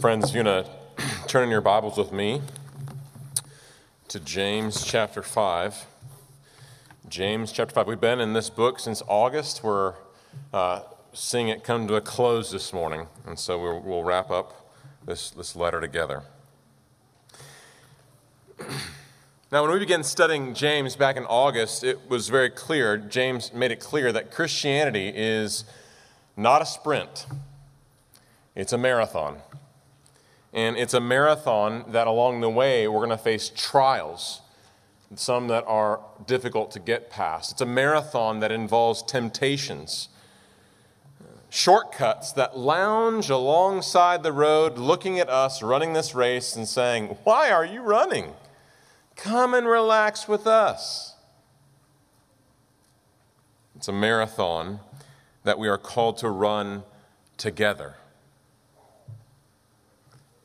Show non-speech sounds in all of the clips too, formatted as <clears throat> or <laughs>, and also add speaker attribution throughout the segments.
Speaker 1: Friends, you're going to turn in your Bibles with me to James chapter 5. James chapter 5. We've been in this book since August. We're uh, seeing it come to a close this morning, and so we'll, we'll wrap up this, this letter together. <clears throat> Now, when we began studying James back in August, it was very clear, James made it clear that Christianity is not a sprint, it's a marathon. And it's a marathon that along the way we're going to face trials, some that are difficult to get past. It's a marathon that involves temptations, shortcuts that lounge alongside the road, looking at us running this race and saying, Why are you running? Come and relax with us. It's a marathon that we are called to run together.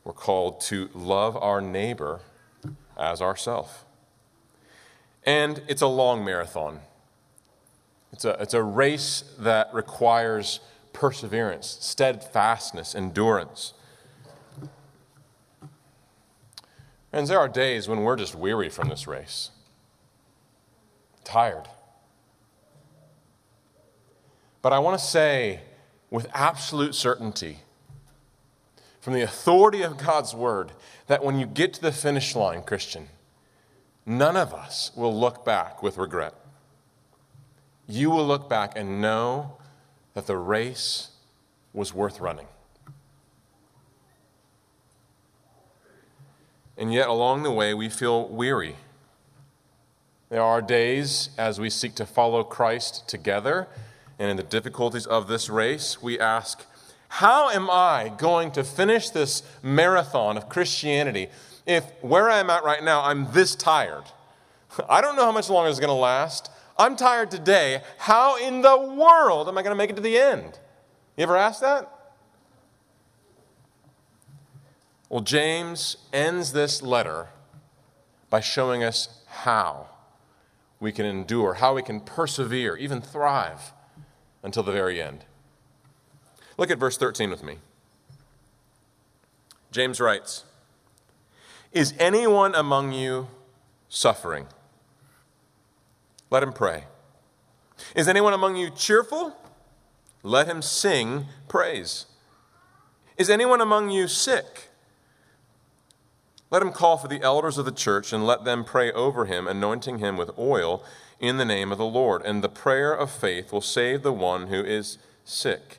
Speaker 1: We're called to love our neighbor as ourself. And it's a long marathon. It's a, it's a race that requires perseverance, steadfastness, endurance. And there are days when we're just weary from this race, tired. But I want to say with absolute certainty from the authority of God's word that when you get to the finish line, Christian, none of us will look back with regret. You will look back and know that the race was worth running. And yet, along the way, we feel weary. There are days as we seek to follow Christ together, and in the difficulties of this race, we ask, how am I going to finish this marathon of Christianity if where I'm at right now, I'm this tired? I don't know how much longer it's going to last. I'm tired today. How in the world am I going to make it to the end? You ever asked that? Well, James ends this letter by showing us how we can endure, how we can persevere, even thrive until the very end. Look at verse 13 with me. James writes Is anyone among you suffering? Let him pray. Is anyone among you cheerful? Let him sing praise. Is anyone among you sick? Let him call for the elders of the church and let them pray over him, anointing him with oil in the name of the Lord. And the prayer of faith will save the one who is sick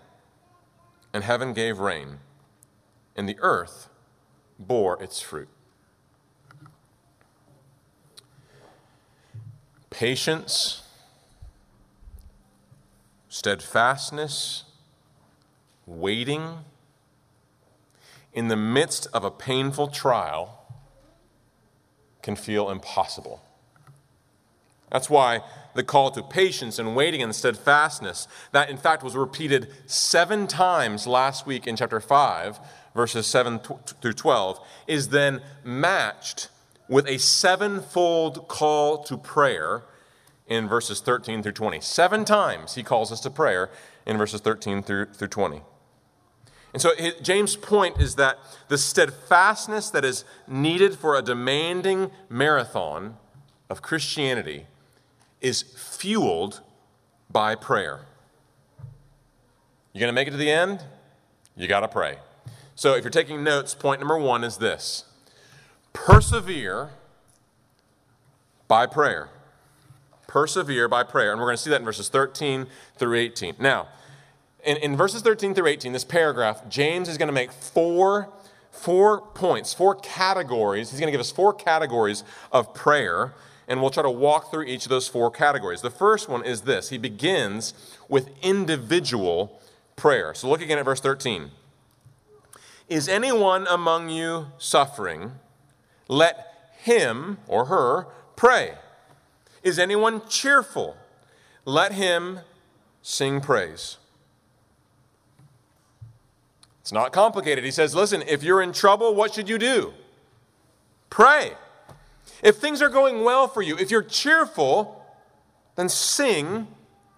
Speaker 1: and heaven gave rain, and the earth bore its fruit. Patience, steadfastness, waiting in the midst of a painful trial can feel impossible. That's why the call to patience and waiting and steadfastness, that in fact was repeated seven times last week in chapter 5, verses 7 through 12, is then matched with a sevenfold call to prayer in verses 13 through 20. Seven times he calls us to prayer in verses 13 through, through 20. And so James' point is that the steadfastness that is needed for a demanding marathon of Christianity is fueled by prayer. You're going to make it to the end? You got to pray. So if you're taking notes, point number one is this persevere by prayer. Persevere by prayer. And we're going to see that in verses 13 through 18. Now, in, in verses 13 through 18, this paragraph, James is going to make four, four points, four categories. He's going to give us four categories of prayer and we'll try to walk through each of those four categories. The first one is this He begins with individual prayer. So look again at verse 13. Is anyone among you suffering? Let him or her pray. Is anyone cheerful? Let him sing praise. It's not complicated. He says, listen, if you're in trouble, what should you do? Pray. If things are going well for you, if you're cheerful, then sing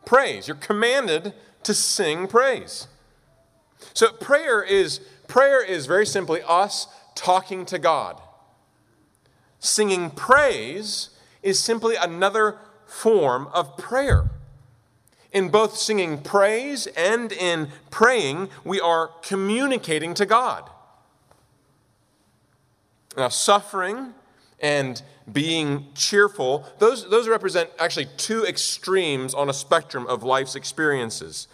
Speaker 1: praise. You're commanded to sing praise. So prayer is prayer is very simply us talking to God. Singing praise is simply another form of prayer. In both singing praise and in praying, we are communicating to God. Now, suffering and being cheerful, those, those represent actually two extremes on a spectrum of life's experiences.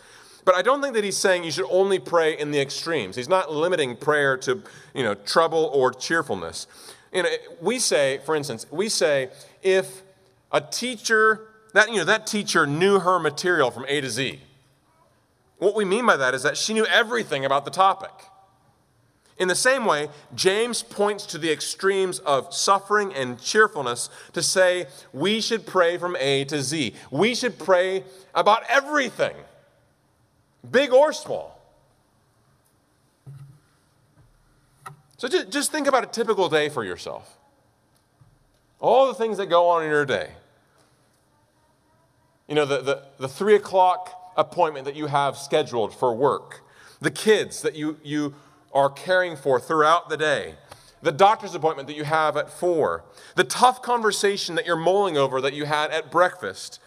Speaker 1: But I don't think that he's saying you should only pray in the extremes. He's not limiting prayer to, you know, trouble or cheerfulness. You know, we say, for instance, we say if a teacher that you know that teacher knew her material from A to Z. What we mean by that is that she knew everything about the topic. In the same way, James points to the extremes of suffering and cheerfulness to say we should pray from A to Z. We should pray about everything, big or small. So just, just think about a typical day for yourself. All the things that go on in your day. You know, the, the, the three o'clock appointment that you have scheduled for work, the kids that you, you are caring for throughout the day, the doctor's appointment that you have at four, the tough conversation that you're mulling over that you had at breakfast,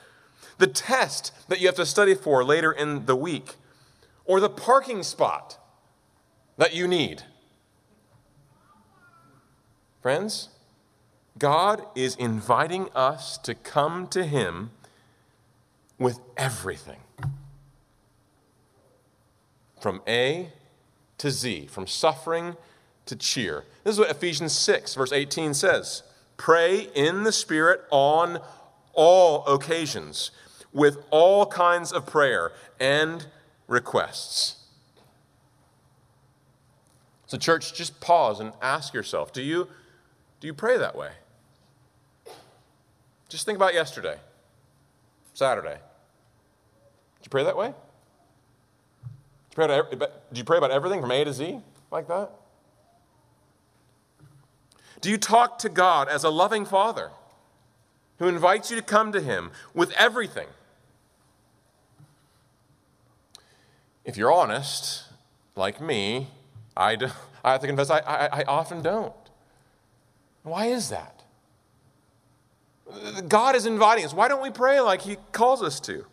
Speaker 1: the test that you have to study for later in the week, or the parking spot that you need. Friends, God is inviting us to come to Him with everything. From A to Z, from suffering to cheer. This is what Ephesians 6, verse 18 says Pray in the Spirit on all occasions, with all kinds of prayer and requests. So, church, just pause and ask yourself do you, do you pray that way? Just think about yesterday, Saturday. Did you pray that way? Did you pray about, did you pray about everything from A to Z like that? Do you talk to God as a loving father who invites you to come to him with everything? If you're honest, like me, I, do, <laughs> I have to confess I, I, I often don't. Why is that? God is inviting us. Why don't we pray like He calls us to?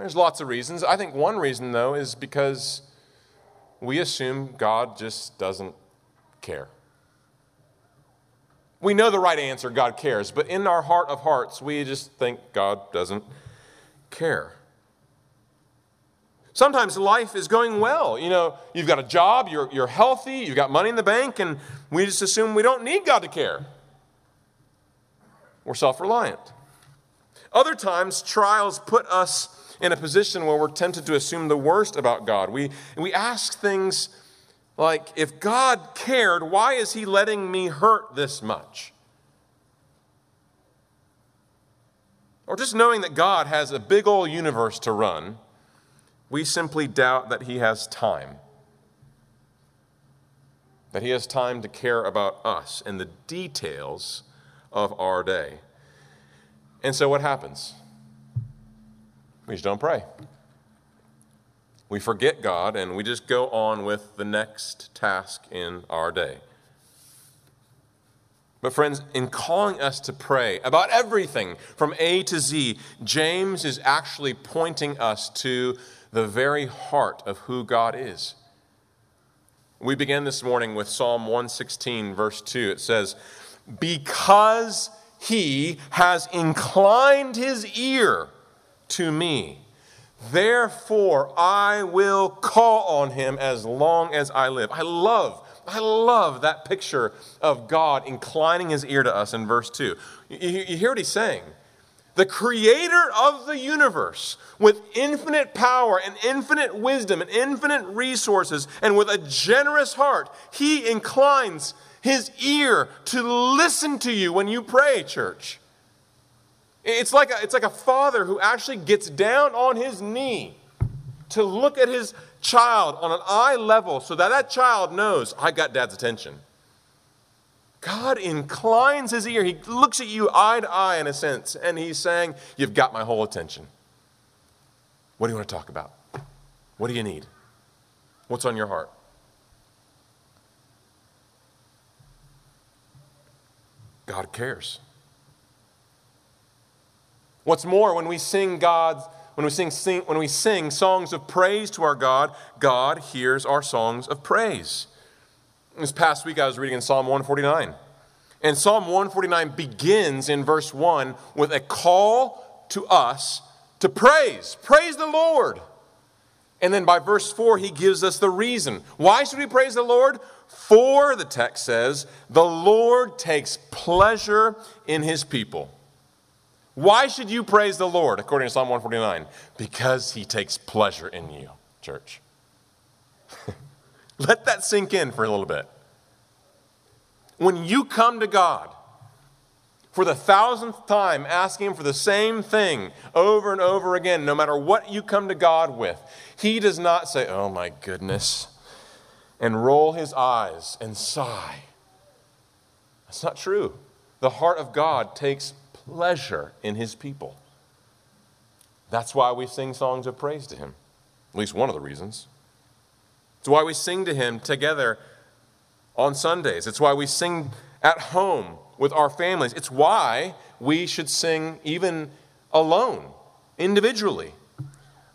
Speaker 1: There's lots of reasons. I think one reason, though, is because we assume God just doesn't care. We know the right answer, God cares, but in our heart of hearts, we just think God doesn't care. Sometimes life is going well. You know, you've got a job, you're, you're healthy, you've got money in the bank, and we just assume we don't need God to care. We're self reliant. Other times, trials put us in a position where we're tempted to assume the worst about God. We, we ask things like, if God cared, why is He letting me hurt this much? Or just knowing that God has a big old universe to run, we simply doubt that He has time. That He has time to care about us and the details of our day. And so what happens? We just don't pray. We forget God and we just go on with the next task in our day. But, friends, in calling us to pray about everything from A to Z, James is actually pointing us to the very heart of who God is. We began this morning with Psalm 116, verse 2. It says, Because he has inclined his ear to me. Therefore, I will call on him as long as I live. I love, I love that picture of God inclining his ear to us in verse 2. You, you hear what he's saying? the creator of the universe, with infinite power and infinite wisdom and infinite resources, and with a generous heart, he inclines his ear to listen to you when you pray, church. It's like a, it's like a father who actually gets down on his knee to look at his child on an eye level so that that child knows, I got dad's attention. God inclines his ear. He looks at you eye to eye, in a sense, and he's saying, You've got my whole attention. What do you want to talk about? What do you need? What's on your heart? God cares. What's more, when we sing God's when we sing, sing, when we sing songs of praise to our God, God hears our songs of praise. This past week I was reading in Psalm 149. And Psalm 149 begins in verse 1 with a call to us to praise. Praise the Lord. And then by verse 4, he gives us the reason. Why should we praise the Lord? For, the text says, the Lord takes pleasure in his people. Why should you praise the Lord, according to Psalm 149? Because he takes pleasure in you, church. <laughs> Let that sink in for a little bit. When you come to God for the thousandth time, asking Him for the same thing over and over again, no matter what you come to God with, He does not say, Oh my goodness, and roll His eyes and sigh. That's not true. The heart of God takes pleasure in His people. That's why we sing songs of praise to Him, at least one of the reasons. It's why we sing to Him together on Sundays. It's why we sing at home with our families. It's why we should sing even alone, individually.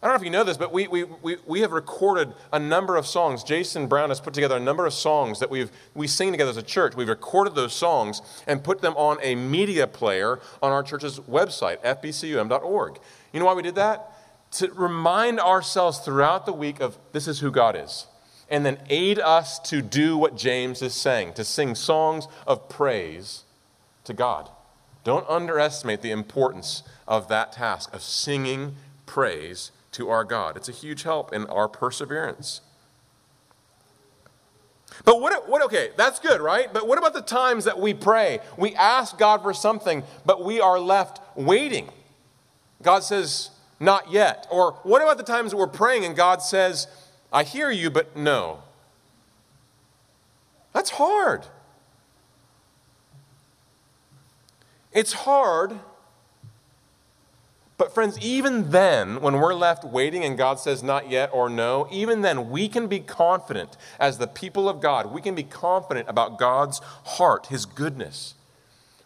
Speaker 1: I don't know if you know this, but we, we, we, we have recorded a number of songs. Jason Brown has put together a number of songs that we've, we sing together as a church. We've recorded those songs and put them on a media player on our church's website, fbcum.org. You know why we did that? To remind ourselves throughout the week of this is who God is and then aid us to do what James is saying, to sing songs of praise to God. Don't underestimate the importance of that task of singing praise to our God. It's a huge help in our perseverance. But what, what, okay, that's good, right? But what about the times that we pray? We ask God for something, but we are left waiting. God says, not yet. Or what about the times that we're praying and God says, I hear you, but no. That's hard. It's hard. But, friends, even then, when we're left waiting and God says not yet or no, even then, we can be confident as the people of God. We can be confident about God's heart, His goodness.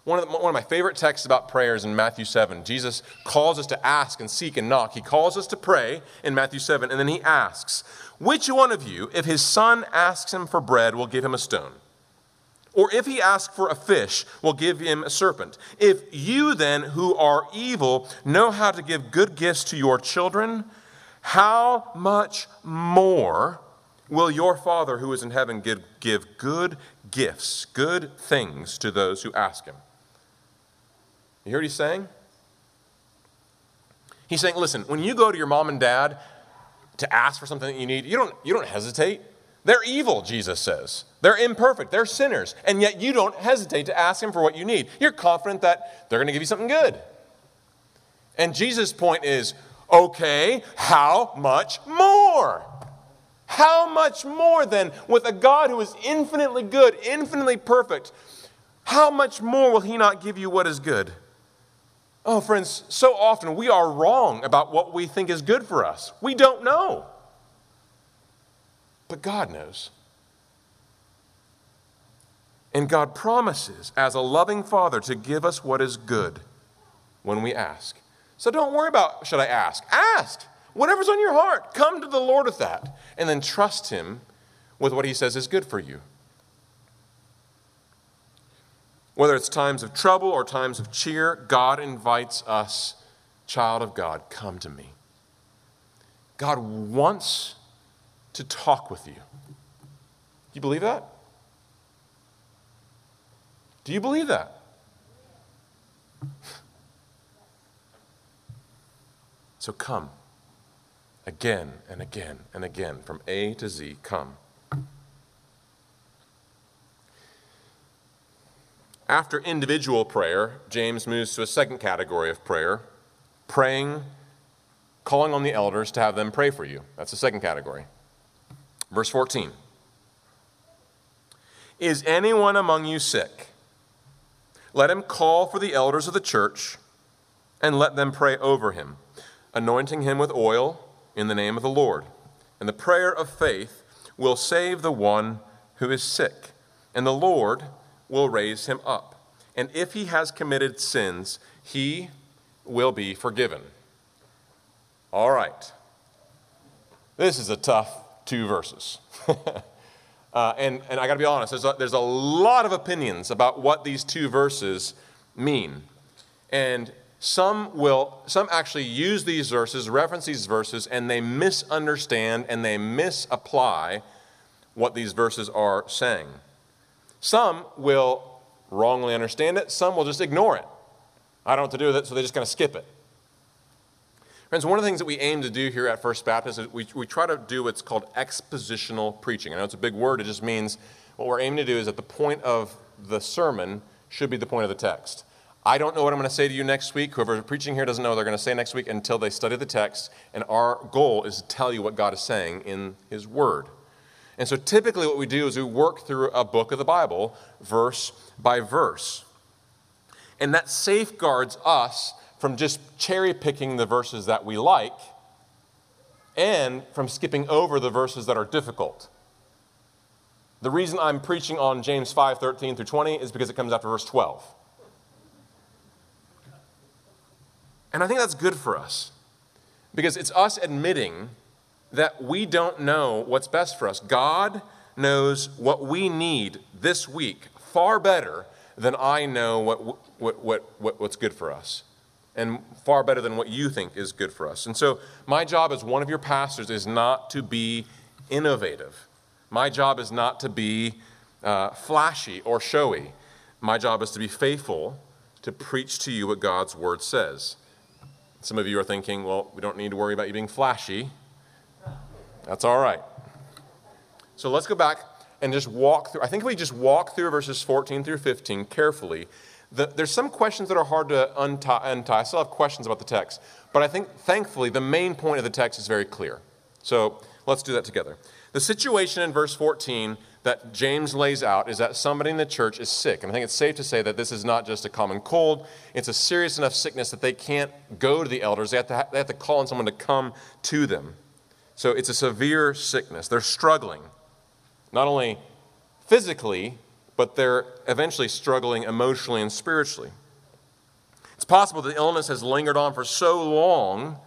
Speaker 1: One of, the, one of my favorite texts about prayers in Matthew 7. Jesus calls us to ask and seek and knock. He calls us to pray in Matthew 7, and then He asks, which one of you, if his son asks him for bread, will give him a stone? Or if he asks for a fish, will give him a serpent? If you then, who are evil, know how to give good gifts to your children, how much more will your Father who is in heaven give, give good gifts, good things to those who ask him? You hear what he's saying? He's saying, listen, when you go to your mom and dad to ask for something that you need, you don't, you don't hesitate. They're evil, Jesus says. They're imperfect. They're sinners. And yet you don't hesitate to ask them for what you need. You're confident that they're going to give you something good. And Jesus' point is okay, how much more? How much more then with a God who is infinitely good, infinitely perfect? How much more will he not give you what is good? Oh, friends, so often we are wrong about what we think is good for us. We don't know. But God knows. And God promises, as a loving Father, to give us what is good when we ask. So don't worry about, should I ask? Ask. Whatever's on your heart, come to the Lord with that. And then trust Him with what He says is good for you. Whether it's times of trouble or times of cheer, God invites us, child of God, come to me. God wants to talk with you. Do you believe that? Do you believe that? <laughs> So come. Again and again and again, from A to Z, come. After individual prayer, James moves to a second category of prayer praying, calling on the elders to have them pray for you. That's the second category. Verse 14 Is anyone among you sick? Let him call for the elders of the church and let them pray over him, anointing him with oil in the name of the Lord. And the prayer of faith will save the one who is sick, and the Lord will raise him up. And if he has committed sins, he will be forgiven. All right. This is a tough two verses. <laughs> uh, and, and I got to be honest, there's a, there's a lot of opinions about what these two verses mean. And some will, some actually use these verses, reference these verses, and they misunderstand and they misapply what these verses are saying. Some will wrongly understand it, some will just ignore it. I don't know what to do with it, so they're just kind of skip it. Friends, one of the things that we aim to do here at First Baptist is we, we try to do what's called expositional preaching. I know it's a big word, it just means what we're aiming to do is at the point of the sermon should be the point of the text. I don't know what I'm going to say to you next week. Whoever's preaching here doesn't know what they're going to say next week until they study the text. And our goal is to tell you what God is saying in His Word. And so typically, what we do is we work through a book of the Bible, verse by verse. And that safeguards us from just cherry picking the verses that we like and from skipping over the verses that are difficult. The reason I'm preaching on James 5 13 through 20 is because it comes after verse 12. And I think that's good for us because it's us admitting that we don't know what's best for us. God knows what we need this week far better than I know what, what, what, what, what's good for us, and far better than what you think is good for us. And so, my job as one of your pastors is not to be innovative. My job is not to be uh, flashy or showy. My job is to be faithful to preach to you what God's word says. Some of you are thinking, well, we don't need to worry about you being flashy. That's all right. So let's go back and just walk through. I think we just walk through verses 14 through 15 carefully, the, there's some questions that are hard to untie, untie. I still have questions about the text, but I think thankfully the main point of the text is very clear. So let's do that together. The situation in verse 14 that James lays out is that somebody in the church is sick. And I think it's safe to say that this is not just a common cold, it's a serious enough sickness that they can't go to the elders. They have to, they have to call on someone to come to them. So it's a severe sickness. They're struggling, not only physically, but they're eventually struggling emotionally and spiritually. It's possible the illness has lingered on for so long,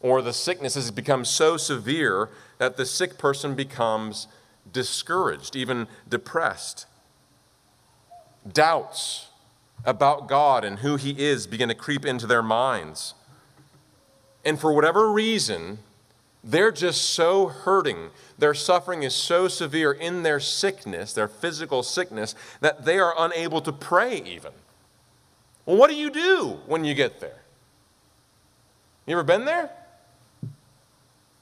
Speaker 1: or the sickness has become so severe that the sick person becomes discouraged, even depressed. Doubts about God and who He is begin to creep into their minds. And for whatever reason, they're just so hurting. Their suffering is so severe in their sickness, their physical sickness, that they are unable to pray even. Well, what do you do when you get there? You ever been there?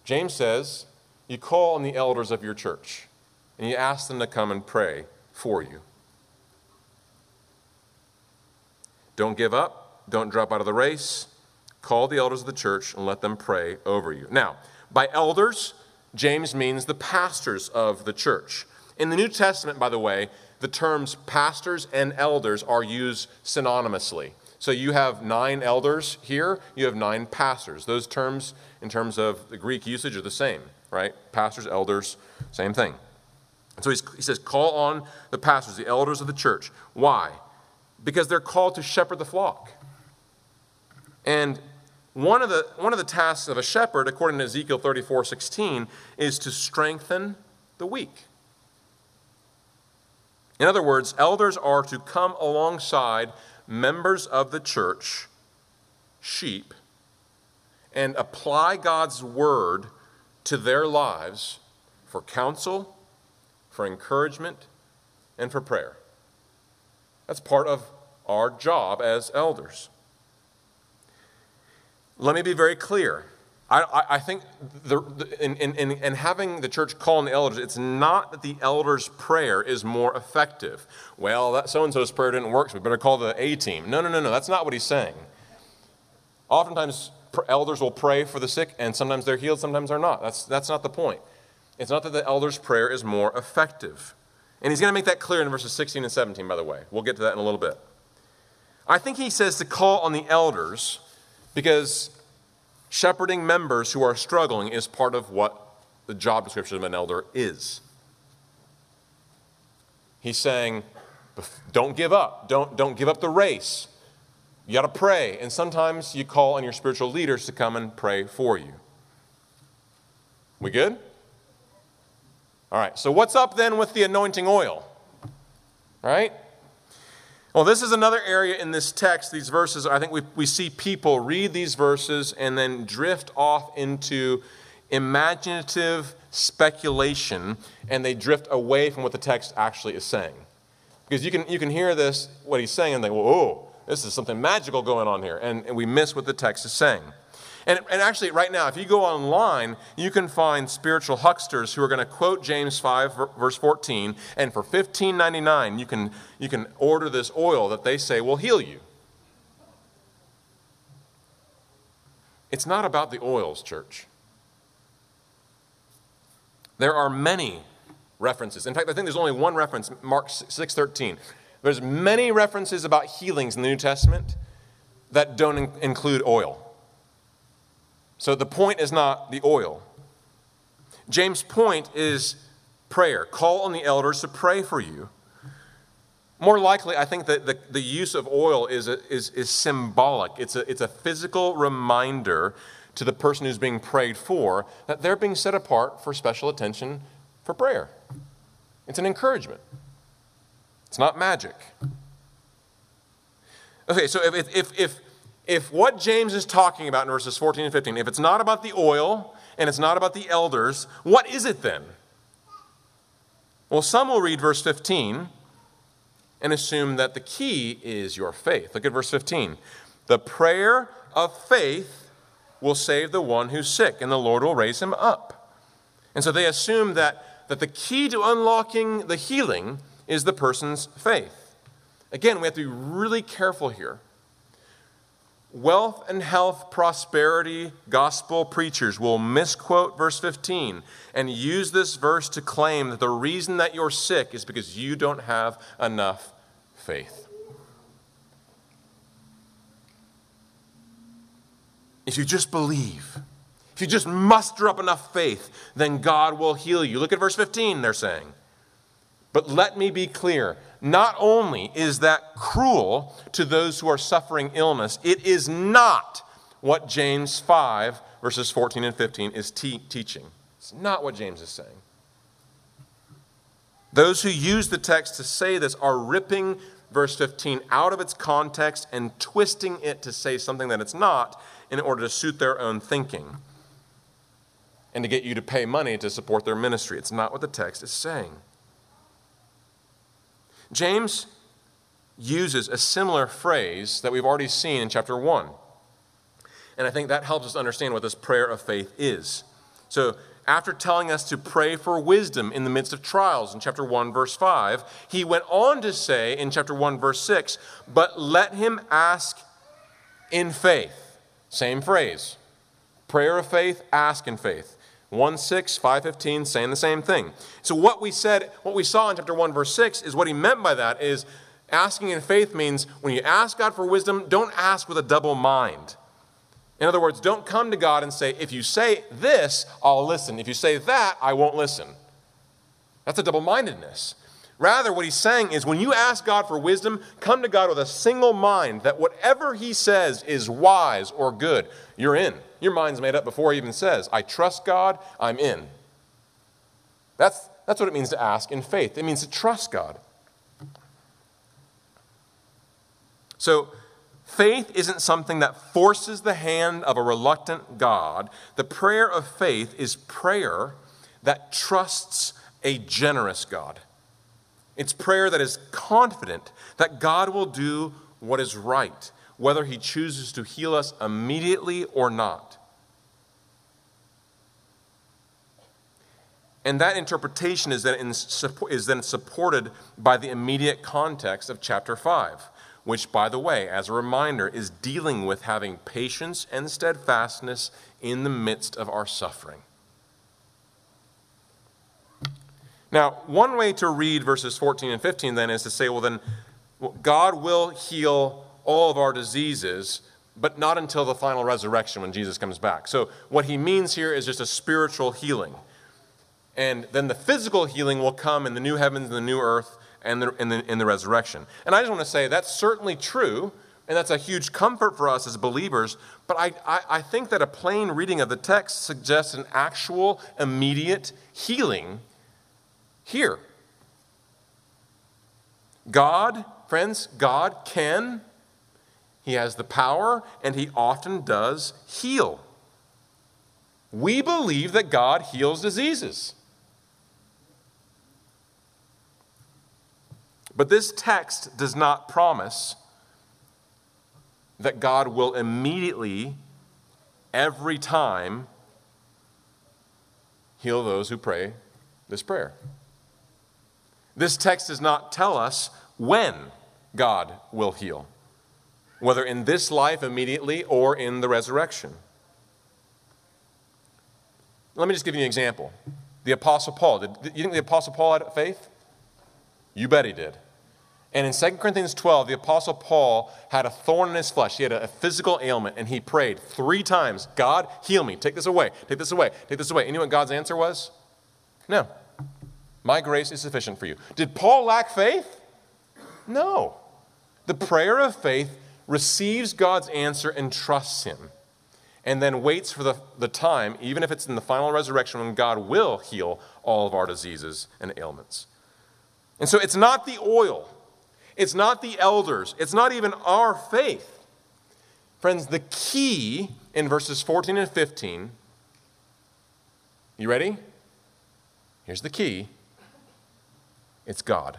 Speaker 1: James says, you call on the elders of your church and you ask them to come and pray for you. Don't give up. Don't drop out of the race. Call the elders of the church and let them pray over you. Now, by elders, James means the pastors of the church. In the New Testament, by the way, the terms pastors and elders are used synonymously. So you have nine elders here, you have nine pastors. Those terms, in terms of the Greek usage, are the same, right? Pastors, elders, same thing. So he says, call on the pastors, the elders of the church. Why? Because they're called to shepherd the flock. And one of, the, one of the tasks of a shepherd, according to Ezekiel 34 16, is to strengthen the weak. In other words, elders are to come alongside members of the church, sheep, and apply God's word to their lives for counsel, for encouragement, and for prayer. That's part of our job as elders. Let me be very clear. I, I, think the, the, in, in, in having the church call on the elders, it's not that the elders' prayer is more effective. Well, that so and so's prayer didn't work, so we better call the A team. No, no, no, no. That's not what he's saying. Oftentimes, elders will pray for the sick, and sometimes they're healed, sometimes they're not. That's, that's not the point. It's not that the elder's prayer is more effective. And he's going to make that clear in verses 16 and 17, by the way. We'll get to that in a little bit. I think he says to call on the elders because shepherding members who are struggling is part of what the job description of an elder is. He's saying, don't give up. Don't, don't give up the race. You got to pray. And sometimes you call on your spiritual leaders to come and pray for you. We good? All right, so what's up then with the anointing oil? All right? Well, this is another area in this text, these verses. I think we, we see people read these verses and then drift off into imaginative speculation and they drift away from what the text actually is saying. Because you can, you can hear this, what he's saying, and think, oh, this is something magical going on here. And, and we miss what the text is saying. And, and actually, right now, if you go online, you can find spiritual hucksters who are going to quote James 5, verse 14, and for $15.99, you can, you can order this oil that they say will heal you. It's not about the oils, church. There are many references. In fact, I think there's only one reference, Mark 6:13. There's many references about healings in the New Testament that don't in- include oil. So the point is not the oil. James' point is prayer. Call on the elders to pray for you. More likely, I think that the, the use of oil is, a, is, is symbolic. It's a, it's a physical reminder to the person who's being prayed for that they're being set apart for special attention for prayer. It's an encouragement, it's not magic. Okay, so if, if, if, if what James is talking about in verses 14 and 15, if it's not about the oil and it's not about the elders, what is it then? Well, some will read verse 15 and assume that the key is your faith. Look at verse 15. The prayer of faith will save the one who's sick, and the Lord will raise him up. And so they assume that, that the key to unlocking the healing is the person's faith. Again, we have to be really careful here wealth and health, prosperity, gospel preachers will misquote verse 15 and use this verse to claim that the reason that you're sick is because you don't have enough faith. If you just believe, if you just muster up enough faith, then God will heal you. Look at verse 15, they're saying. But let me be clear not only is that cruel to those who are suffering illness, it is not what James 5, verses 14 and 15, is te- teaching. It's not what James is saying. Those who use the text to say this are ripping verse 15 out of its context and twisting it to say something that it's not in order to suit their own thinking and to get you to pay money to support their ministry. It's not what the text is saying. James uses a similar phrase that we've already seen in chapter 1. And I think that helps us understand what this prayer of faith is. So, after telling us to pray for wisdom in the midst of trials in chapter 1, verse 5, he went on to say in chapter 1, verse 6, but let him ask in faith. Same phrase. Prayer of faith, ask in faith. 1 6, 515, saying the same thing. So, what we said, what we saw in chapter 1, verse 6, is what he meant by that is asking in faith means when you ask God for wisdom, don't ask with a double mind. In other words, don't come to God and say, if you say this, I'll listen. If you say that, I won't listen. That's a double mindedness. Rather, what he's saying is when you ask God for wisdom, come to God with a single mind that whatever he says is wise or good, you're in. Your mind's made up before he even says, I trust God, I'm in. That's, that's what it means to ask in faith. It means to trust God. So, faith isn't something that forces the hand of a reluctant God. The prayer of faith is prayer that trusts a generous God. It's prayer that is confident that God will do what is right, whether he chooses to heal us immediately or not. And that interpretation is then, is then supported by the immediate context of chapter 5, which, by the way, as a reminder, is dealing with having patience and steadfastness in the midst of our suffering. Now, one way to read verses 14 and 15 then is to say, well, then God will heal all of our diseases, but not until the final resurrection when Jesus comes back. So, what he means here is just a spiritual healing. And then the physical healing will come in the new heavens and the new earth and the, in, the, in the resurrection. And I just want to say that's certainly true, and that's a huge comfort for us as believers. But I, I, I think that a plain reading of the text suggests an actual, immediate healing here. God, friends, God can, He has the power, and He often does heal. We believe that God heals diseases. But this text does not promise that God will immediately, every time, heal those who pray this prayer. This text does not tell us when God will heal, whether in this life immediately or in the resurrection. Let me just give you an example. The Apostle Paul. Did you think the Apostle Paul had faith? You bet he did. And in 2 Corinthians 12, the Apostle Paul had a thorn in his flesh. He had a physical ailment, and he prayed three times God, heal me. Take this away. Take this away. Take this away. And you know what God's answer was? No. My grace is sufficient for you. Did Paul lack faith? No. The prayer of faith receives God's answer and trusts Him, and then waits for the, the time, even if it's in the final resurrection, when God will heal all of our diseases and ailments. And so it's not the oil, it's not the elders, it's not even our faith. Friends, the key in verses 14 and 15, you ready? Here's the key it's God.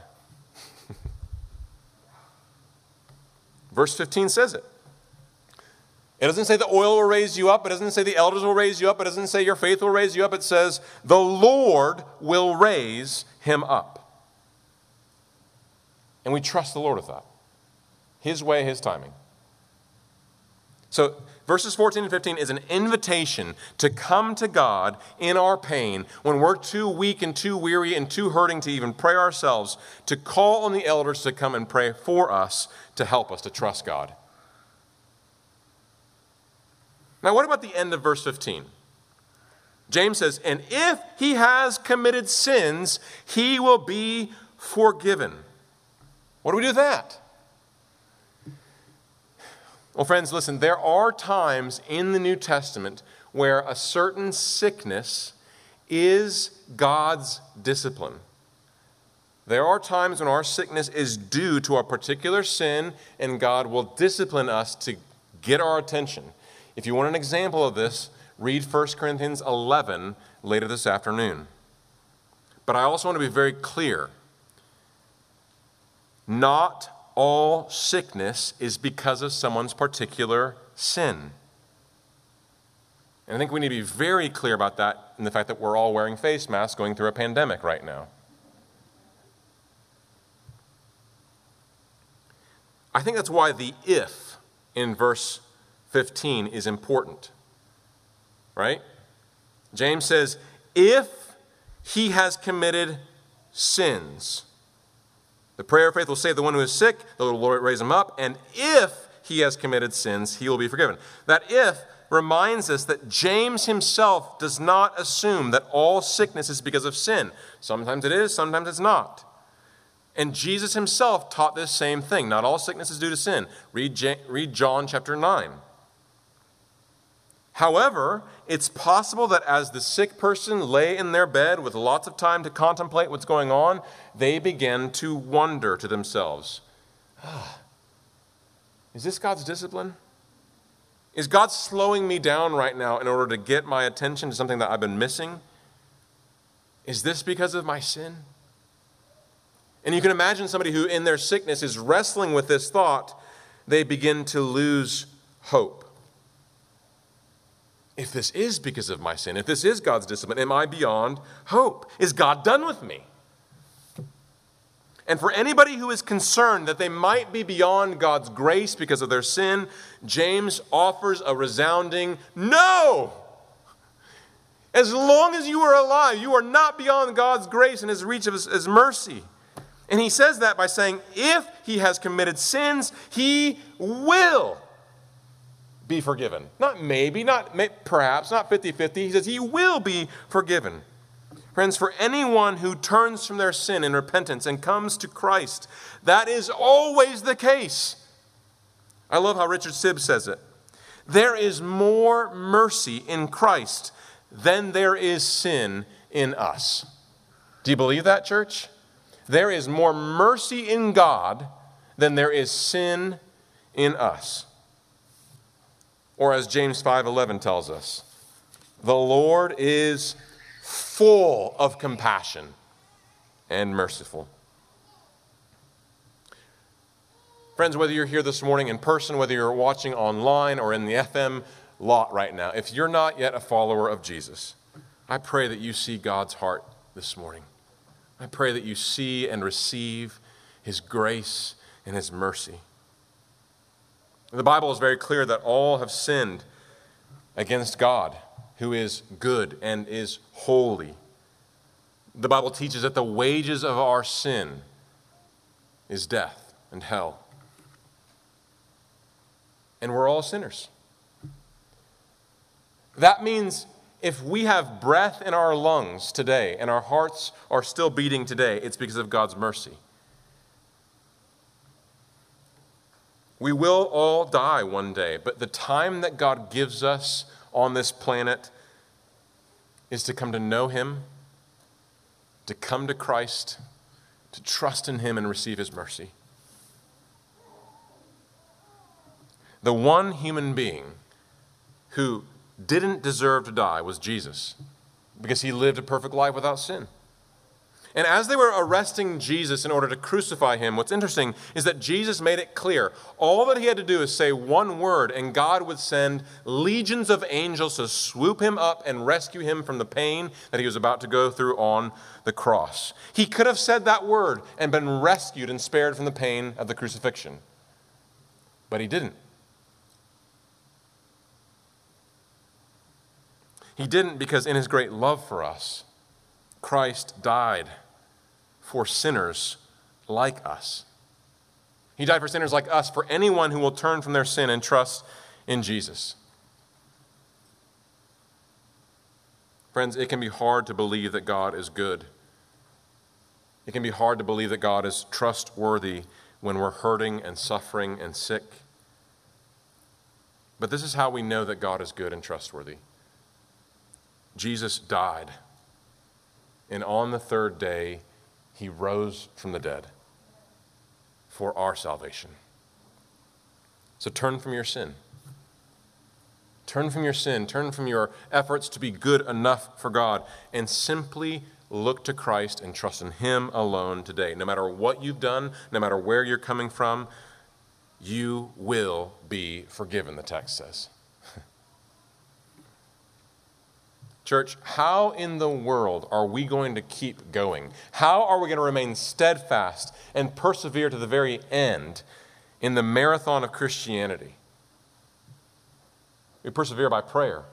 Speaker 1: Verse 15 says it. It doesn't say the oil will raise you up. It doesn't say the elders will raise you up. It doesn't say your faith will raise you up. It says the Lord will raise him up. And we trust the Lord with that. His way, His timing. So, verses 14 and 15 is an invitation to come to God in our pain when we're too weak and too weary and too hurting to even pray ourselves, to call on the elders to come and pray for us to help us to trust God. Now, what about the end of verse 15? James says, And if he has committed sins, he will be forgiven. What do we do with that? Well, friends, listen, there are times in the New Testament where a certain sickness is God's discipline. There are times when our sickness is due to a particular sin, and God will discipline us to get our attention. If you want an example of this, read 1 Corinthians 11 later this afternoon. But I also want to be very clear not all sickness is because of someone's particular sin. And I think we need to be very clear about that in the fact that we're all wearing face masks going through a pandemic right now. I think that's why the if in verse 15 is important. Right? James says, if he has committed sins, the prayer of faith will save the one who is sick, the Lord will raise him up, and if he has committed sins, he will be forgiven. That if reminds us that James himself does not assume that all sickness is because of sin. Sometimes it is, sometimes it's not. And Jesus himself taught this same thing. Not all sickness is due to sin. Read, read John chapter 9. However, it's possible that as the sick person lay in their bed with lots of time to contemplate what's going on, they begin to wonder to themselves ah, Is this God's discipline? Is God slowing me down right now in order to get my attention to something that I've been missing? Is this because of my sin? And you can imagine somebody who, in their sickness, is wrestling with this thought they begin to lose hope. If this is because of my sin, if this is God's discipline, am I beyond hope? Is God done with me? And for anybody who is concerned that they might be beyond God's grace because of their sin, James offers a resounding no. As long as you are alive, you are not beyond God's grace and his reach of his, his mercy. And he says that by saying, if he has committed sins, he will be forgiven. Not maybe, not may, perhaps, not 50 50. He says he will be forgiven. Friends, for anyone who turns from their sin in repentance and comes to Christ, that is always the case. I love how Richard Sibbes says it. There is more mercy in Christ than there is sin in us. Do you believe that, church? There is more mercy in God than there is sin in us. Or as James 5:11 tells us, the Lord is full of compassion and merciful. Friends, whether you're here this morning in person, whether you're watching online or in the FM lot right now, if you're not yet a follower of Jesus, I pray that you see God's heart this morning. I pray that you see and receive His grace and His mercy. The Bible is very clear that all have sinned against God who is good and is holy. The Bible teaches that the wages of our sin is death and hell. And we're all sinners. That means if we have breath in our lungs today and our hearts are still beating today, it's because of God's mercy. We will all die one day, but the time that God gives us on this planet is to come to know Him, to come to Christ, to trust in Him and receive His mercy. The one human being who didn't deserve to die was Jesus because he lived a perfect life without sin. And as they were arresting Jesus in order to crucify him, what's interesting is that Jesus made it clear. All that he had to do is say one word, and God would send legions of angels to swoop him up and rescue him from the pain that he was about to go through on the cross. He could have said that word and been rescued and spared from the pain of the crucifixion, but he didn't. He didn't because, in his great love for us, Christ died for sinners like us. He died for sinners like us, for anyone who will turn from their sin and trust in Jesus. Friends, it can be hard to believe that God is good. It can be hard to believe that God is trustworthy when we're hurting and suffering and sick. But this is how we know that God is good and trustworthy. Jesus died, and on the third day, he rose from the dead for our salvation. So turn from your sin. Turn from your sin. Turn from your efforts to be good enough for God and simply look to Christ and trust in Him alone today. No matter what you've done, no matter where you're coming from, you will be forgiven, the text says. Church, how in the world are we going to keep going? How are we going to remain steadfast and persevere to the very end in the marathon of Christianity? We persevere by prayer.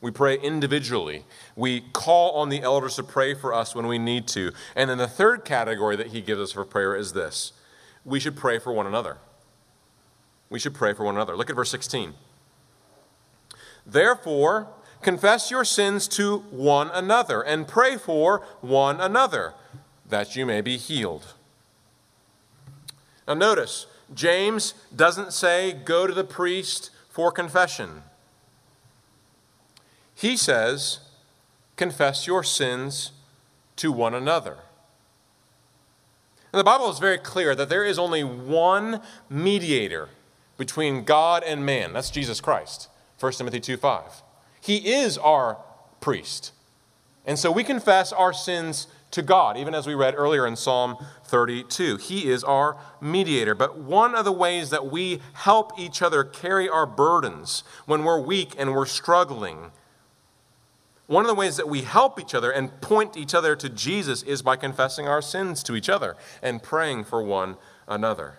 Speaker 1: We pray individually. We call on the elders to pray for us when we need to. And then the third category that he gives us for prayer is this we should pray for one another. We should pray for one another. Look at verse 16. Therefore, Confess your sins to one another and pray for one another that you may be healed. Now, notice, James doesn't say go to the priest for confession. He says, confess your sins to one another. And the Bible is very clear that there is only one mediator between God and man. That's Jesus Christ. 1 Timothy 2 5. He is our priest. And so we confess our sins to God, even as we read earlier in Psalm 32. He is our mediator. But one of the ways that we help each other carry our burdens when we're weak and we're struggling, one of the ways that we help each other and point each other to Jesus is by confessing our sins to each other and praying for one another.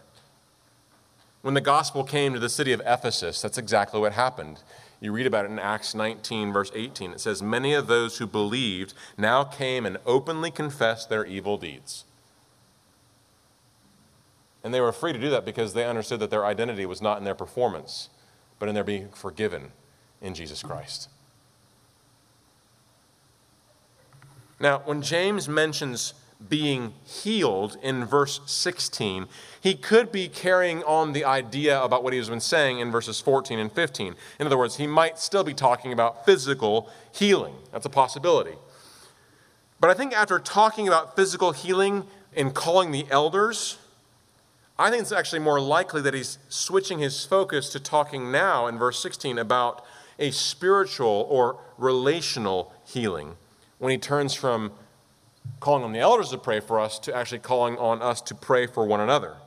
Speaker 1: When the gospel came to the city of Ephesus, that's exactly what happened. You read about it in Acts 19, verse 18. It says, Many of those who believed now came and openly confessed their evil deeds. And they were free to do that because they understood that their identity was not in their performance, but in their being forgiven in Jesus Christ. Now, when James mentions being healed in verse 16, he could be carrying on the idea about what he has been saying in verses 14 and 15. In other words, he might still be talking about physical healing. That's a possibility. But I think after talking about physical healing and calling the elders, I think it's actually more likely that he's switching his focus to talking now in verse 16 about a spiritual or relational healing when he turns from calling on the elders to pray for us to actually calling on us to pray for one another.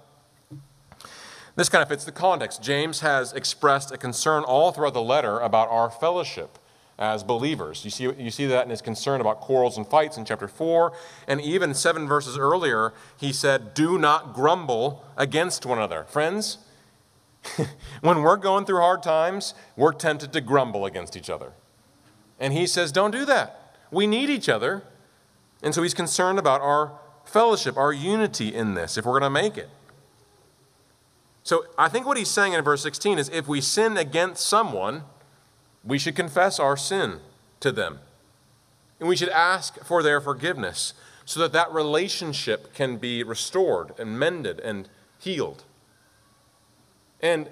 Speaker 1: This kind of fits the context. James has expressed a concern all throughout the letter about our fellowship as believers. You see, you see that in his concern about quarrels and fights in chapter 4. And even seven verses earlier, he said, Do not grumble against one another. Friends, <laughs> when we're going through hard times, we're tempted to grumble against each other. And he says, Don't do that. We need each other. And so he's concerned about our fellowship, our unity in this, if we're going to make it. So I think what he's saying in verse 16 is if we sin against someone, we should confess our sin to them. And we should ask for their forgiveness so that that relationship can be restored and mended and healed. And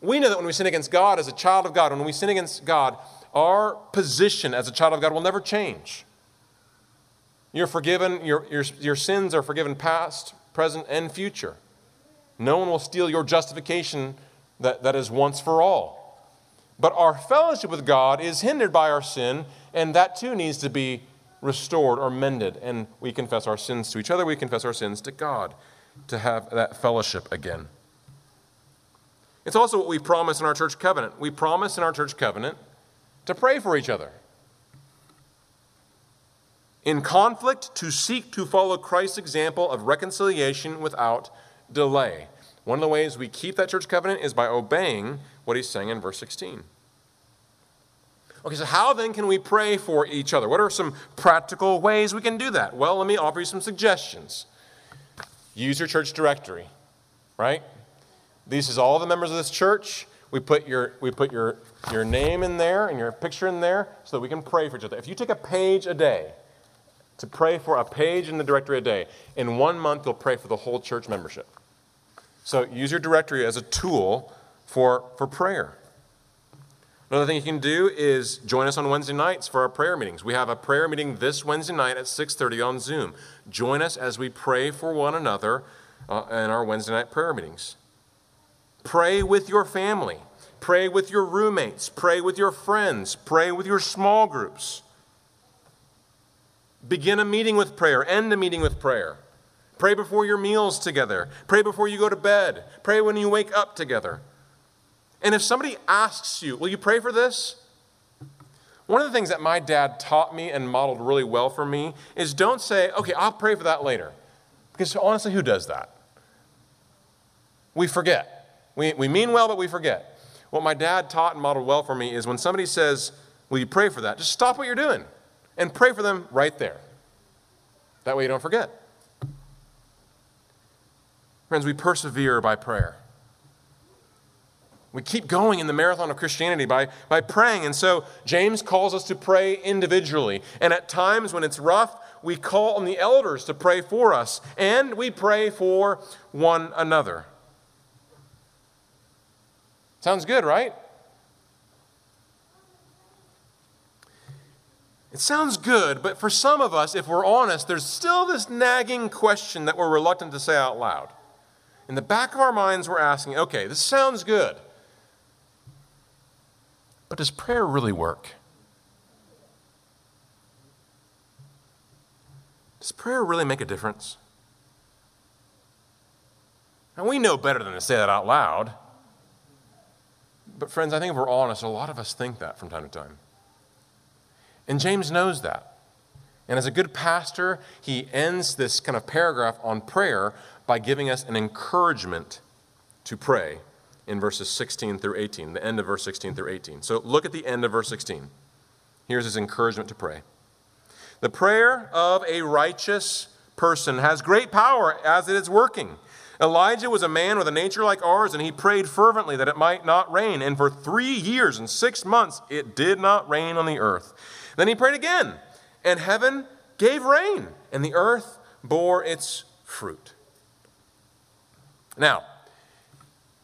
Speaker 1: we know that when we sin against God as a child of God, when we sin against God, our position as a child of God will never change. You're forgiven, your, your, your sins are forgiven past, present, and future. No one will steal your justification that, that is once for all. But our fellowship with God is hindered by our sin, and that too needs to be restored or mended. And we confess our sins to each other, we confess our sins to God to have that fellowship again. It's also what we promise in our church covenant. We promise in our church covenant to pray for each other. In conflict, to seek to follow Christ's example of reconciliation without delay. One of the ways we keep that church covenant is by obeying what he's saying in verse 16. Okay, so how then can we pray for each other? What are some practical ways we can do that? Well, let me offer you some suggestions. Use your church directory, right? This is all the members of this church. We put your, we put your, your name in there and your picture in there so that we can pray for each other. If you take a page a day to pray for a page in the directory a day, in one month you'll pray for the whole church membership. So use your directory as a tool for, for prayer. Another thing you can do is join us on Wednesday nights for our prayer meetings. We have a prayer meeting this Wednesday night at 6:30 on Zoom. Join us as we pray for one another uh, in our Wednesday night prayer meetings. Pray with your family. Pray with your roommates. Pray with your friends. Pray with your small groups. Begin a meeting with prayer. End a meeting with prayer. Pray before your meals together. Pray before you go to bed. Pray when you wake up together. And if somebody asks you, Will you pray for this? One of the things that my dad taught me and modeled really well for me is don't say, Okay, I'll pray for that later. Because honestly, who does that? We forget. We, we mean well, but we forget. What my dad taught and modeled well for me is when somebody says, Will you pray for that? Just stop what you're doing and pray for them right there. That way you don't forget. Friends, we persevere by prayer. We keep going in the marathon of Christianity by, by praying. And so James calls us to pray individually. And at times when it's rough, we call on the elders to pray for us. And we pray for one another. Sounds good, right? It sounds good, but for some of us, if we're honest, there's still this nagging question that we're reluctant to say out loud. In the back of our minds, we're asking, okay, this sounds good, but does prayer really work? Does prayer really make a difference? And we know better than to say that out loud. But, friends, I think if we're honest, a lot of us think that from time to time. And James knows that. And as a good pastor, he ends this kind of paragraph on prayer by giving us an encouragement to pray in verses 16 through 18, the end of verse 16 through 18. So look at the end of verse 16. Here's his encouragement to pray. The prayer of a righteous person has great power as it is working. Elijah was a man with a nature like ours, and he prayed fervently that it might not rain. And for three years and six months, it did not rain on the earth. Then he prayed again, and heaven gave rain, and the earth bore its fruit. Now,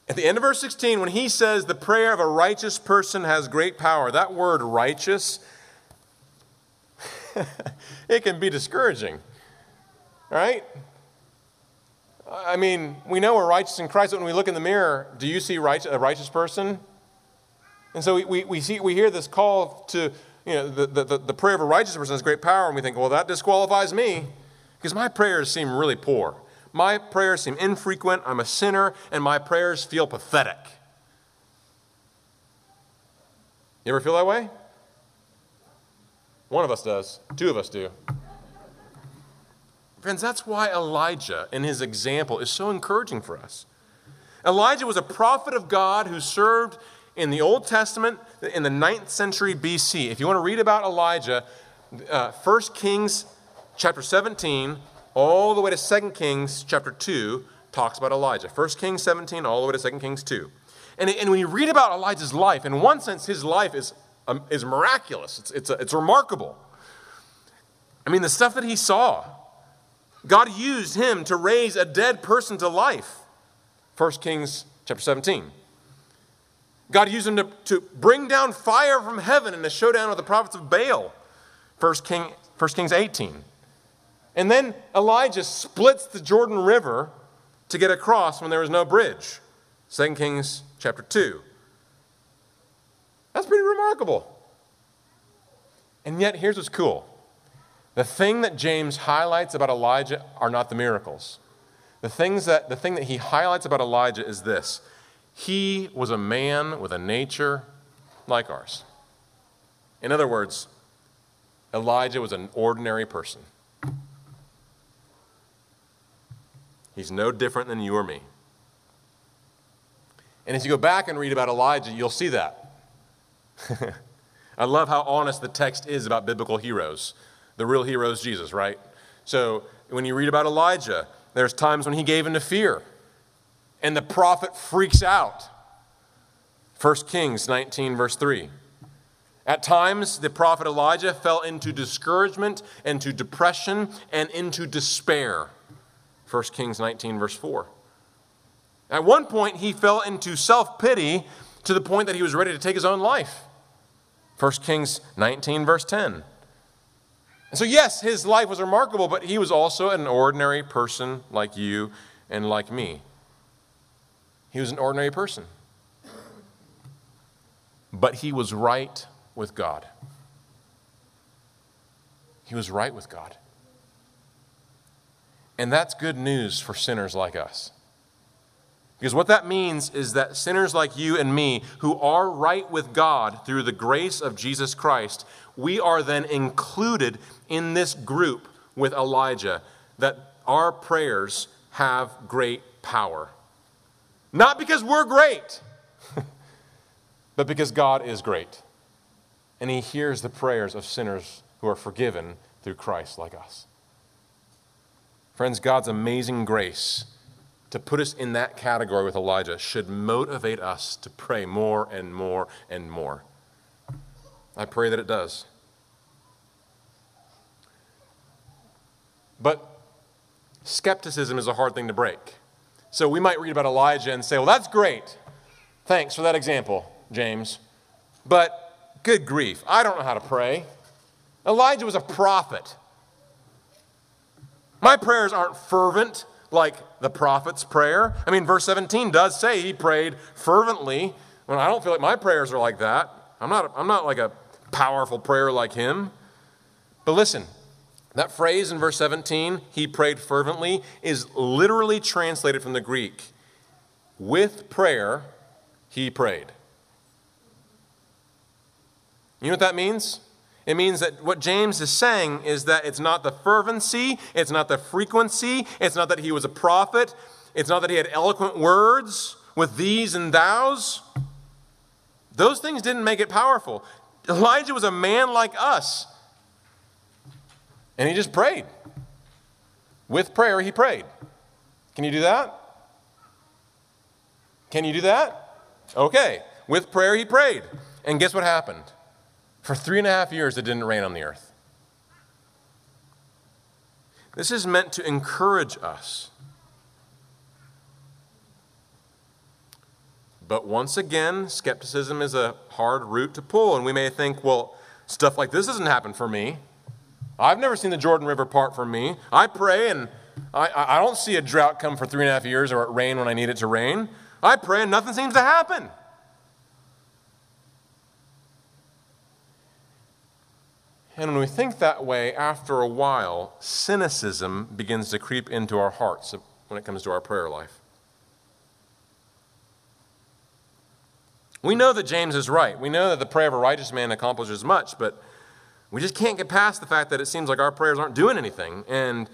Speaker 1: at the end of verse 16, when he says the prayer of a righteous person has great power, that word righteous, <laughs> it can be discouraging. Right? I mean, we know we're righteous in Christ, but when we look in the mirror, do you see a righteous person? And so we, we, we, see, we hear this call to, you know, the, the, the prayer of a righteous person has great power, and we think, well, that disqualifies me because my prayers seem really poor. My prayers seem infrequent, I'm a sinner, and my prayers feel pathetic. You ever feel that way? One of us does, two of us do. Friends, that's why Elijah, in his example, is so encouraging for us. Elijah was a prophet of God who served in the Old Testament in the 9th century BC. If you want to read about Elijah, uh, 1 Kings chapter 17, all the way to 2 Kings chapter 2, talks about Elijah. 1 Kings 17, all the way to 2 Kings 2. And, and when you read about Elijah's life, in one sense, his life is, um, is miraculous, it's, it's, a, it's remarkable. I mean, the stuff that he saw, God used him to raise a dead person to life. 1 Kings chapter 17. God used him to, to bring down fire from heaven in a showdown with the prophets of Baal. 1 King, 1 Kings 18. And then Elijah splits the Jordan River to get across when there was no bridge. 2 Kings chapter 2. That's pretty remarkable. And yet, here's what's cool the thing that James highlights about Elijah are not the miracles. The, things that, the thing that he highlights about Elijah is this he was a man with a nature like ours. In other words, Elijah was an ordinary person. He's no different than you or me. And as you go back and read about Elijah, you'll see that. <laughs> I love how honest the text is about biblical heroes. The real hero is Jesus, right? So when you read about Elijah, there's times when he gave into fear, and the prophet freaks out. 1 Kings 19, verse 3. At times, the prophet Elijah fell into discouragement, into depression, and into despair. 1 Kings 19, verse 4. At one point, he fell into self pity to the point that he was ready to take his own life. 1 Kings 19, verse 10. And so, yes, his life was remarkable, but he was also an ordinary person like you and like me. He was an ordinary person. But he was right with God. He was right with God. And that's good news for sinners like us. Because what that means is that sinners like you and me, who are right with God through the grace of Jesus Christ, we are then included in this group with Elijah, that our prayers have great power. Not because we're great, <laughs> but because God is great. And He hears the prayers of sinners who are forgiven through Christ like us. Friends, God's amazing grace to put us in that category with Elijah should motivate us to pray more and more and more. I pray that it does. But skepticism is a hard thing to break. So we might read about Elijah and say, well, that's great. Thanks for that example, James. But good grief, I don't know how to pray. Elijah was a prophet. My prayers aren't fervent like the prophet's prayer. I mean, verse 17 does say he prayed fervently. Well, I don't feel like my prayers are like that. I'm not, I'm not like a powerful prayer like him. But listen, That phrase in verse 17, he prayed fervently, is literally translated from the Greek. With prayer, he prayed. You know what that means? It means that what James is saying is that it's not the fervency, it's not the frequency, it's not that he was a prophet, it's not that he had eloquent words with thees and thous. Those things didn't make it powerful. Elijah was a man like us. And he just prayed. With prayer, he prayed. Can you do that? Can you do that? Okay. With prayer, he prayed. And guess what happened? For three and a half years, it didn't rain on the earth. This is meant to encourage us. But once again, skepticism is a hard root to pull, and we may think, well, stuff like this doesn't happen for me. I've never seen the Jordan River part for me. I pray and I, I don't see a drought come for three and a half years or it rain when I need it to rain. I pray and nothing seems to happen. And when we think that way, after a while, cynicism begins to creep into our hearts when it comes to our prayer life. We know that James is right. We know that the prayer of a righteous man accomplishes much, but we just can't get past the fact that it seems like our prayers aren't doing anything, and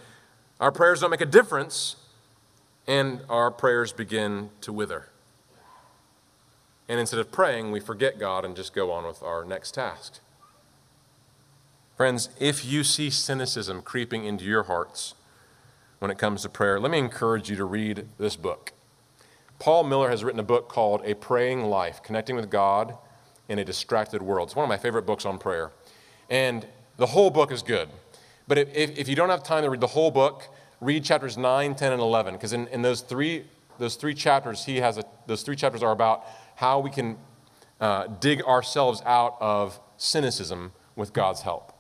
Speaker 1: our prayers don't make a difference, and our prayers begin to wither. And instead of praying, we forget God and just go on with our next task. Friends, if you see cynicism creeping into your hearts when it comes to prayer, let me encourage you to read this book. Paul Miller has written a book called A Praying Life Connecting with God in a Distracted World. It's one of my favorite books on prayer. And the whole book is good. But if, if you don't have time to read the whole book, read chapters 9, 10, and 11. Because in, in those, three, those three chapters, he has a, those three chapters are about how we can uh, dig ourselves out of cynicism with God's help.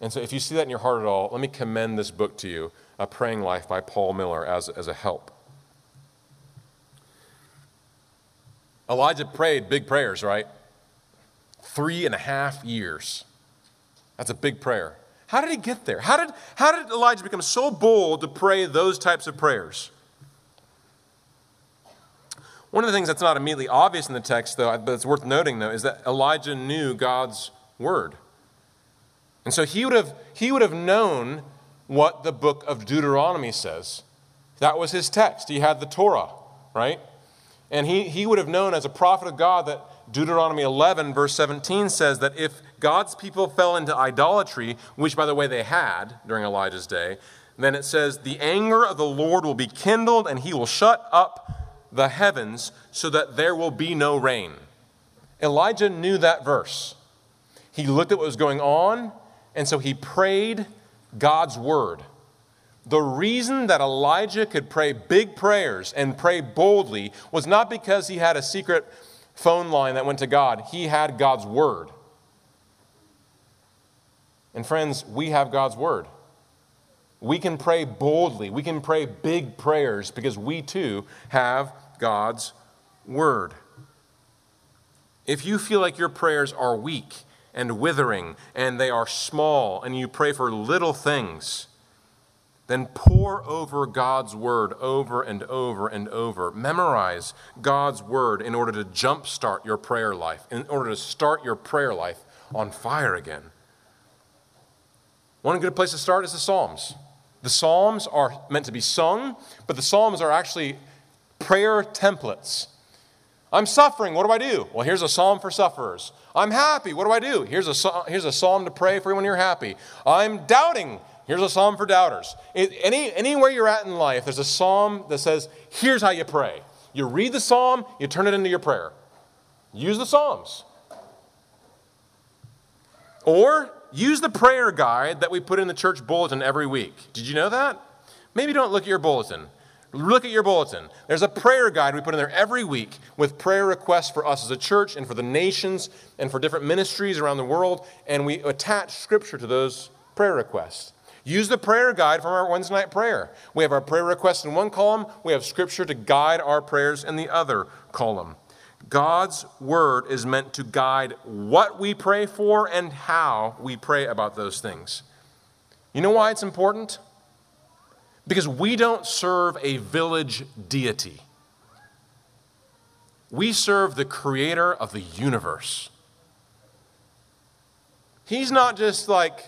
Speaker 1: And so, if you see that in your heart at all, let me commend this book to you, A Praying Life by Paul Miller, as, as a help. Elijah prayed big prayers, right? Three and a half years. That's a big prayer. How did he get there? How did, how did Elijah become so bold to pray those types of prayers? One of the things that's not immediately obvious in the text, though, but it's worth noting, though, is that Elijah knew God's word. And so he would have, he would have known what the book of Deuteronomy says. That was his text. He had the Torah, right? And he, he would have known as a prophet of God that Deuteronomy 11, verse 17 says that if God's people fell into idolatry, which, by the way, they had during Elijah's day, then it says, The anger of the Lord will be kindled, and he will shut up the heavens so that there will be no rain. Elijah knew that verse. He looked at what was going on, and so he prayed God's word. The reason that Elijah could pray big prayers and pray boldly was not because he had a secret phone line that went to God, he had God's word. And friends, we have God's word. We can pray boldly, we can pray big prayers because we too have God's word. If you feel like your prayers are weak, and withering, and they are small, and you pray for little things, then pore over God's word over and over and over. Memorize God's word in order to jumpstart your prayer life, in order to start your prayer life on fire again. One good place to start is the Psalms. The Psalms are meant to be sung, but the Psalms are actually prayer templates I'm suffering. What do I do? Well, here's a psalm for sufferers. I'm happy. What do I do? Here's a, here's a psalm to pray for when you're happy. I'm doubting. Here's a psalm for doubters. Any, anywhere you're at in life, there's a psalm that says, here's how you pray. You read the psalm, you turn it into your prayer. Use the psalms. Or use the prayer guide that we put in the church bulletin every week. Did you know that? Maybe don't look at your bulletin. Look at your bulletin. There's a prayer guide we put in there every week with prayer requests for us as a church and for the nations and for different ministries around the world, and we attach scripture to those prayer requests. Use the prayer guide from our Wednesday night prayer. We have our prayer requests in one column, we have scripture to guide our prayers in the other column. God's word is meant to guide what we pray for and how we pray about those things. You know why it's important? Because we don't serve a village deity. We serve the creator of the universe. He's not just like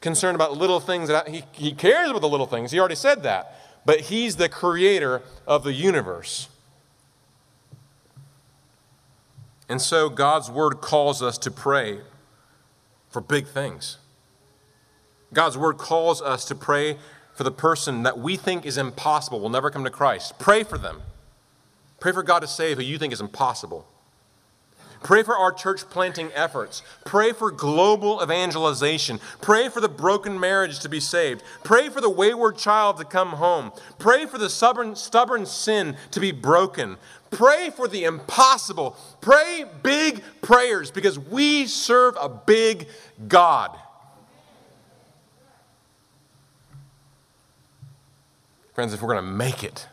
Speaker 1: concerned about little things that he, he cares about the little things. He already said that. But he's the creator of the universe. And so God's word calls us to pray for big things. God's word calls us to pray for the person that we think is impossible, will never come to Christ. Pray for them. Pray for God to save who you think is impossible. Pray for our church planting efforts. Pray for global evangelization. Pray for the broken marriage to be saved. Pray for the wayward child to come home. Pray for the stubborn, stubborn sin to be broken. Pray for the impossible. Pray big prayers because we serve a big God. Friends, if we're going to make it,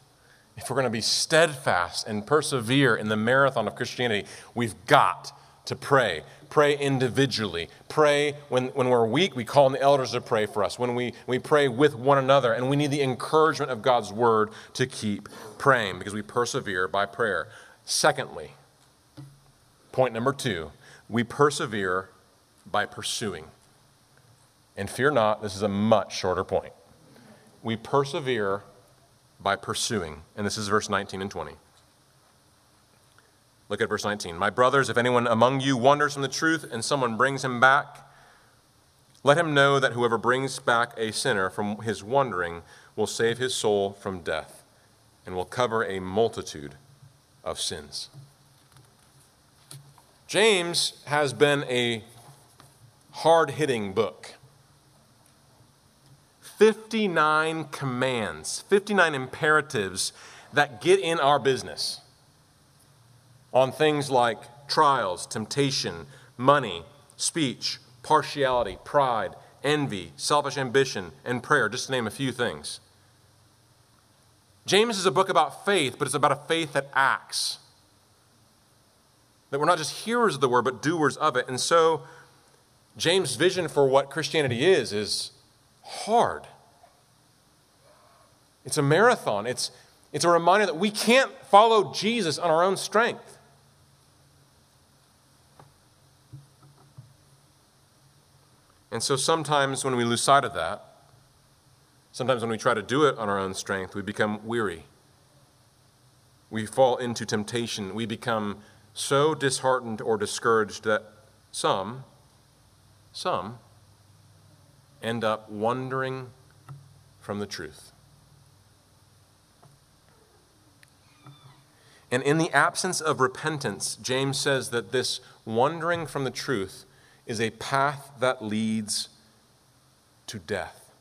Speaker 1: if we're going to be steadfast and persevere in the marathon of Christianity, we've got to pray. Pray individually. Pray when, when we're weak, we call on the elders to pray for us. When we, we pray with one another, and we need the encouragement of God's word to keep praying because we persevere by prayer. Secondly, point number two, we persevere by pursuing. And fear not, this is a much shorter point. We persevere by pursuing. And this is verse 19 and 20. Look at verse 19. My brothers, if anyone among you wanders from the truth and someone brings him back, let him know that whoever brings back a sinner from his wandering will save his soul from death and will cover a multitude of sins. James has been a hard hitting book. 59 commands, 59 imperatives that get in our business on things like trials, temptation, money, speech, partiality, pride, envy, selfish ambition, and prayer, just to name a few things. James is a book about faith, but it's about a faith that acts. That we're not just hearers of the word, but doers of it. And so, James' vision for what Christianity is is hard. It's a marathon. It's, it's a reminder that we can't follow Jesus on our own strength. And so sometimes when we lose sight of that, sometimes when we try to do it on our own strength, we become weary. We fall into temptation. We become so disheartened or discouraged that some, some, end up wandering from the truth. And in the absence of repentance, James says that this wandering from the truth is a path that leads to death.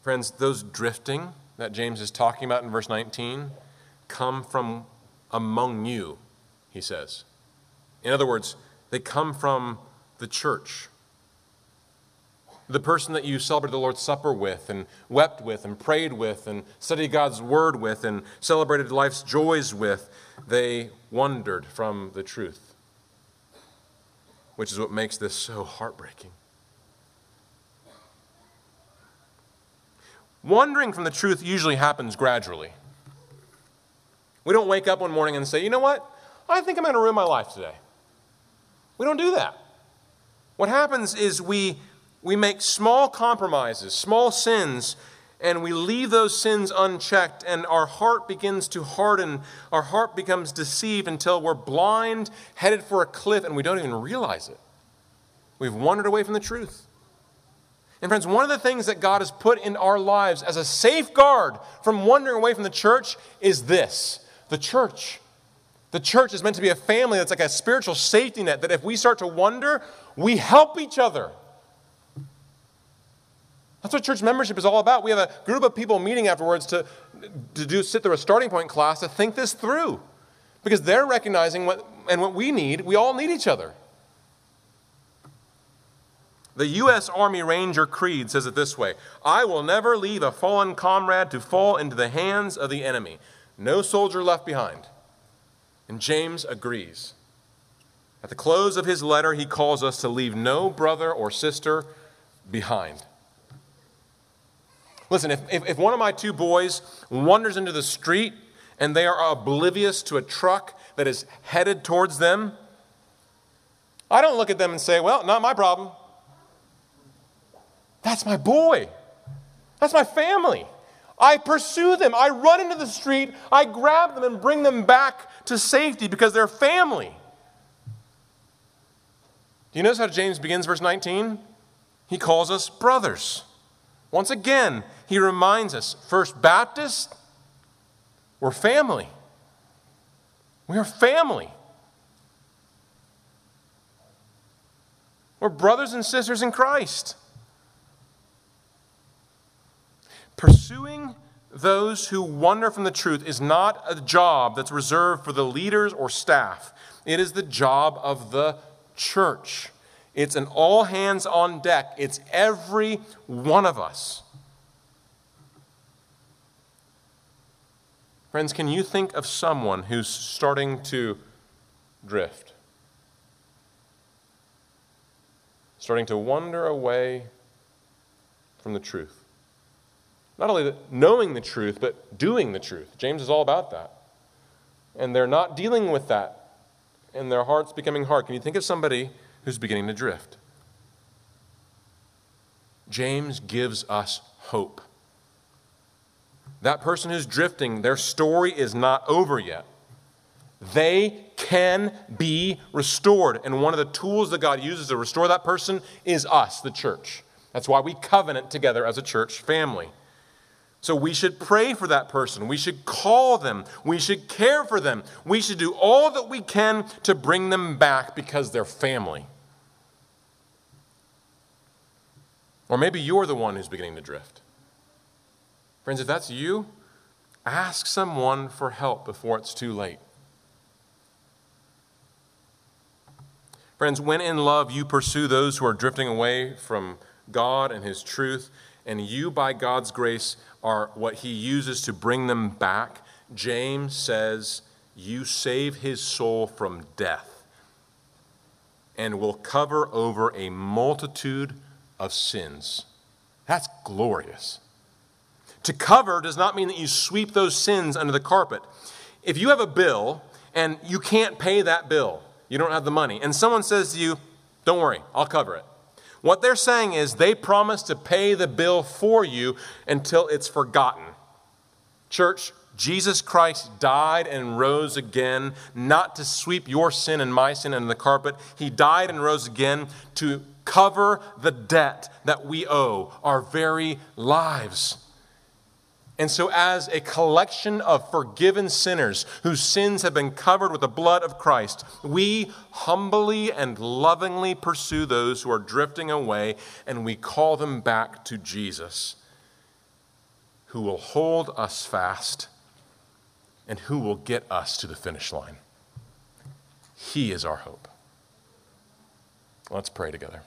Speaker 1: Friends, those drifting that James is talking about in verse 19 come from among you, he says. In other words, they come from the church. The person that you celebrated the Lord's Supper with, and wept with, and prayed with, and studied God's Word with, and celebrated life's joys with, they wandered from the truth, which is what makes this so heartbreaking. Wandering from the truth usually happens gradually. We don't wake up one morning and say, you know what? I think I'm going to ruin my life today. We don't do that. What happens is we, we make small compromises, small sins, and we leave those sins unchecked, and our heart begins to harden. Our heart becomes deceived until we're blind, headed for a cliff, and we don't even realize it. We've wandered away from the truth. And, friends, one of the things that God has put in our lives as a safeguard from wandering away from the church is this the church. The church is meant to be a family that's like a spiritual safety net that if we start to wonder, we help each other. That's what church membership is all about. We have a group of people meeting afterwards to, to do, sit through a starting point class to think this through. Because they're recognizing what, and what we need, we all need each other. The U.S. Army Ranger Creed says it this way I will never leave a fallen comrade to fall into the hands of the enemy. No soldier left behind. And James agrees. At the close of his letter, he calls us to leave no brother or sister behind. Listen, if, if, if, one of my two boys wanders into the street and they are oblivious to a truck that is headed towards them, I don't look at them and say, Well, not my problem. That's my boy. That's my family. I pursue them. I run into the street. I grab them and bring them back to safety because they're family. Do you notice how James begins verse 19? He calls us brothers. Once again, he reminds us First Baptist, we're family. We are family. We're brothers and sisters in Christ. Pursuing those who wander from the truth is not a job that's reserved for the leaders or staff. It is the job of the church. It's an all hands on deck, it's every one of us. Friends, can you think of someone who's starting to drift? Starting to wander away from the truth. Not only knowing the truth, but doing the truth. James is all about that. And they're not dealing with that, and their heart's becoming hard. Can you think of somebody who's beginning to drift? James gives us hope. That person who's drifting, their story is not over yet. They can be restored. And one of the tools that God uses to restore that person is us, the church. That's why we covenant together as a church family. So we should pray for that person. We should call them. We should care for them. We should do all that we can to bring them back because they're family. Or maybe you're the one who's beginning to drift. Friends, if that's you, ask someone for help before it's too late. Friends, when in love you pursue those who are drifting away from God and His truth, and you, by God's grace, are what He uses to bring them back, James says, You save his soul from death and will cover over a multitude of sins. That's glorious. To cover does not mean that you sweep those sins under the carpet. If you have a bill and you can't pay that bill, you don't have the money, and someone says to you, Don't worry, I'll cover it. What they're saying is they promise to pay the bill for you until it's forgotten. Church, Jesus Christ died and rose again, not to sweep your sin and my sin under the carpet. He died and rose again to cover the debt that we owe, our very lives. And so, as a collection of forgiven sinners whose sins have been covered with the blood of Christ, we humbly and lovingly pursue those who are drifting away and we call them back to Jesus, who will hold us fast and who will get us to the finish line. He is our hope. Let's pray together.